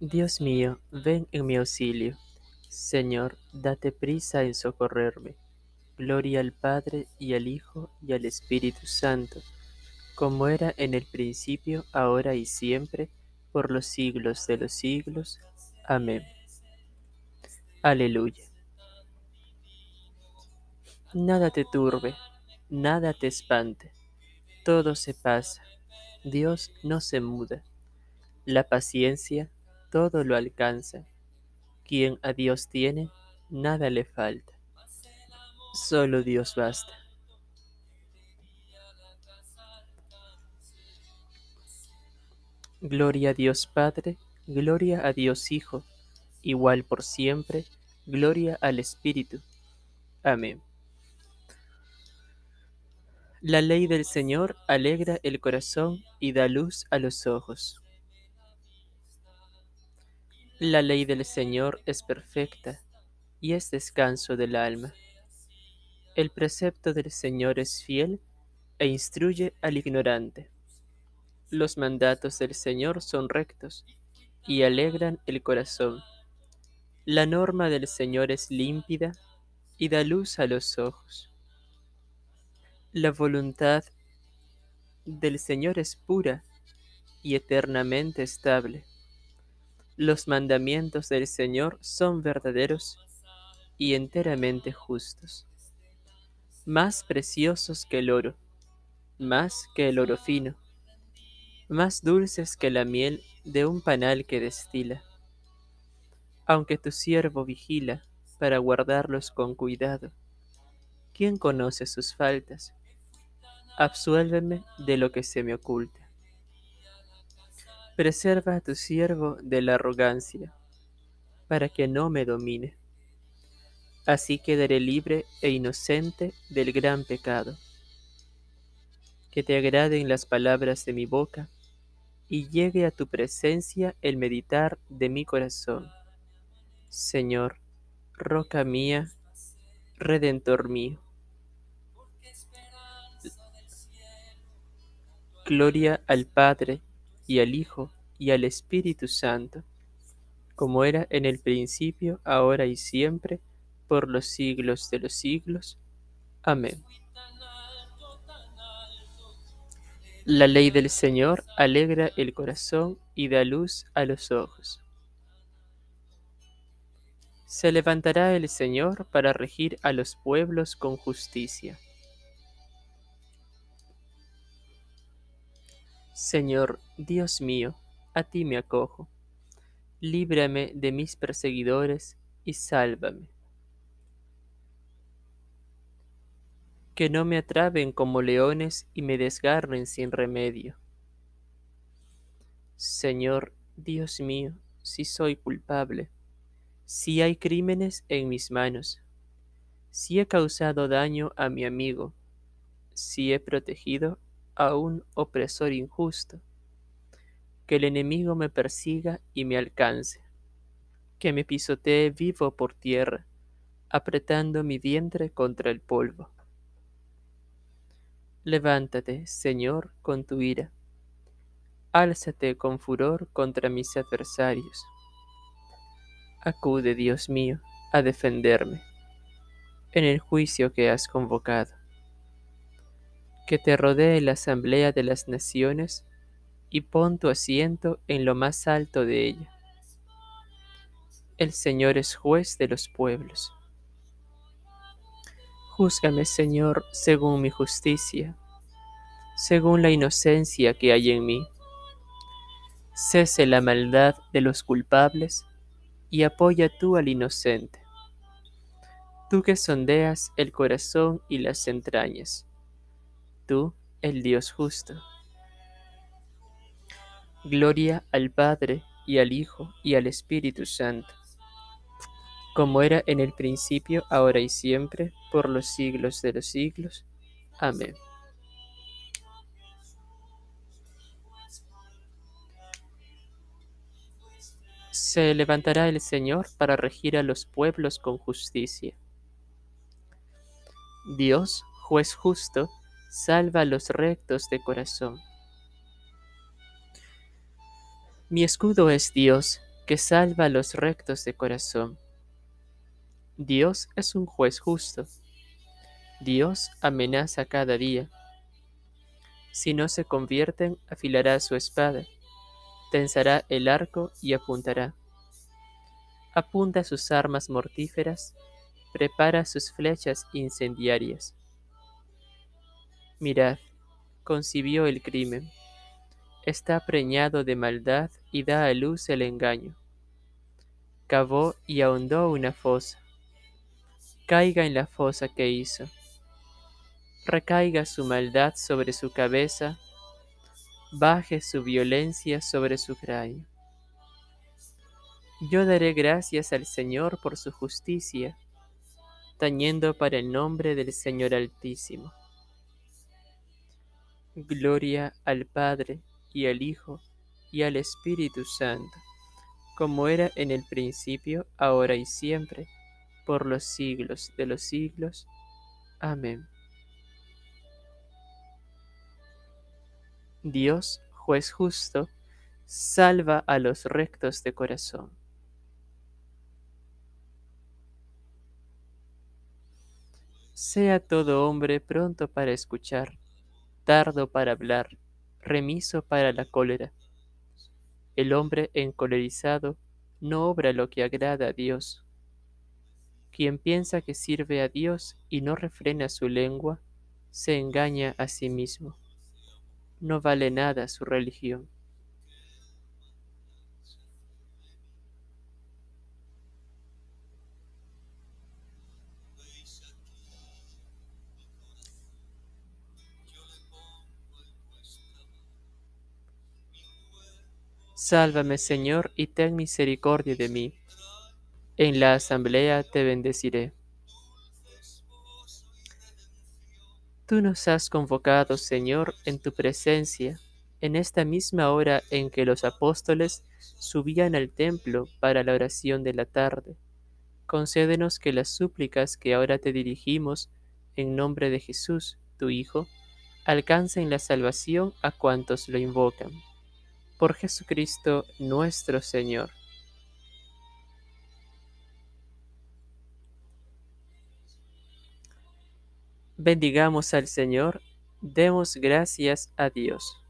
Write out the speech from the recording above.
Dios mío, ven en mi auxilio. Señor, date prisa en socorrerme. Gloria al Padre y al Hijo y al Espíritu Santo, como era en el principio, ahora y siempre, por los siglos de los siglos. Amén. Aleluya. Nada te turbe, nada te espante, todo se pasa, Dios no se muda. La paciencia todo lo alcanza. Quien a Dios tiene, nada le falta. Solo Dios basta. Gloria a Dios Padre, gloria a Dios Hijo, igual por siempre, gloria al Espíritu. Amén. La ley del Señor alegra el corazón y da luz a los ojos. La ley del Señor es perfecta y es descanso del alma. El precepto del Señor es fiel e instruye al ignorante. Los mandatos del Señor son rectos y alegran el corazón. La norma del Señor es límpida y da luz a los ojos. La voluntad del Señor es pura y eternamente estable. Los mandamientos del Señor son verdaderos y enteramente justos, más preciosos que el oro, más que el oro fino, más dulces que la miel de un panal que destila. Aunque tu siervo vigila para guardarlos con cuidado, ¿quién conoce sus faltas? Absuélveme de lo que se me oculta. Preserva a tu siervo de la arrogancia, para que no me domine. Así quedaré libre e inocente del gran pecado. Que te agraden las palabras de mi boca y llegue a tu presencia el meditar de mi corazón. Señor, roca mía, redentor mío. Gloria al Padre y al Hijo, y al Espíritu Santo, como era en el principio, ahora y siempre, por los siglos de los siglos. Amén. La ley del Señor alegra el corazón y da luz a los ojos. Se levantará el Señor para regir a los pueblos con justicia. Señor, Dios mío, a ti me acojo. Líbrame de mis perseguidores y sálvame. Que no me atraven como leones y me desgarren sin remedio. Señor, Dios mío, si soy culpable, si hay crímenes en mis manos, si he causado daño a mi amigo, si he protegido a un opresor injusto, que el enemigo me persiga y me alcance, que me pisotee vivo por tierra, apretando mi vientre contra el polvo. Levántate, Señor, con tu ira. Álzate con furor contra mis adversarios. Acude, Dios mío, a defenderme en el juicio que has convocado. Que te rodee la asamblea de las naciones y pon tu asiento en lo más alto de ella. El Señor es juez de los pueblos. Júzgame, Señor, según mi justicia, según la inocencia que hay en mí. Cese la maldad de los culpables y apoya tú al inocente. Tú que sondeas el corazón y las entrañas. Tú, el Dios justo. Gloria al Padre y al Hijo y al Espíritu Santo, como era en el principio, ahora y siempre, por los siglos de los siglos. Amén. Se levantará el Señor para regir a los pueblos con justicia. Dios, juez justo, salva a los rectos de corazón. Mi escudo es Dios, que salva a los rectos de corazón. Dios es un juez justo. Dios amenaza cada día. Si no se convierten, afilará su espada, tensará el arco y apuntará. Apunta sus armas mortíferas, prepara sus flechas incendiarias. Mirad, concibió el crimen, está preñado de maldad y da a luz el engaño. Cavó y ahondó una fosa. Caiga en la fosa que hizo. Recaiga su maldad sobre su cabeza, baje su violencia sobre su cráneo. Yo daré gracias al Señor por su justicia, tañendo para el nombre del Señor Altísimo. Gloria al Padre, y al Hijo, y al Espíritu Santo, como era en el principio, ahora y siempre, por los siglos de los siglos. Amén. Dios, juez justo, salva a los rectos de corazón. Sea todo hombre pronto para escuchar, tardo para hablar, remiso para la cólera. El hombre encolerizado no obra lo que agrada a Dios. Quien piensa que sirve a Dios y no refrena su lengua, se engaña a sí mismo. No vale nada su religión. Sálvame, Señor, y ten misericordia de mí. En la asamblea te bendeciré. Tú nos has convocado, Señor, en tu presencia, en esta misma hora en que los apóstoles subían al templo para la oración de la tarde. Concédenos que las súplicas que ahora te dirigimos en nombre de Jesús, tu Hijo, alcancen la salvación a cuantos lo invocan por Jesucristo nuestro Señor. Bendigamos al Señor, demos gracias a Dios.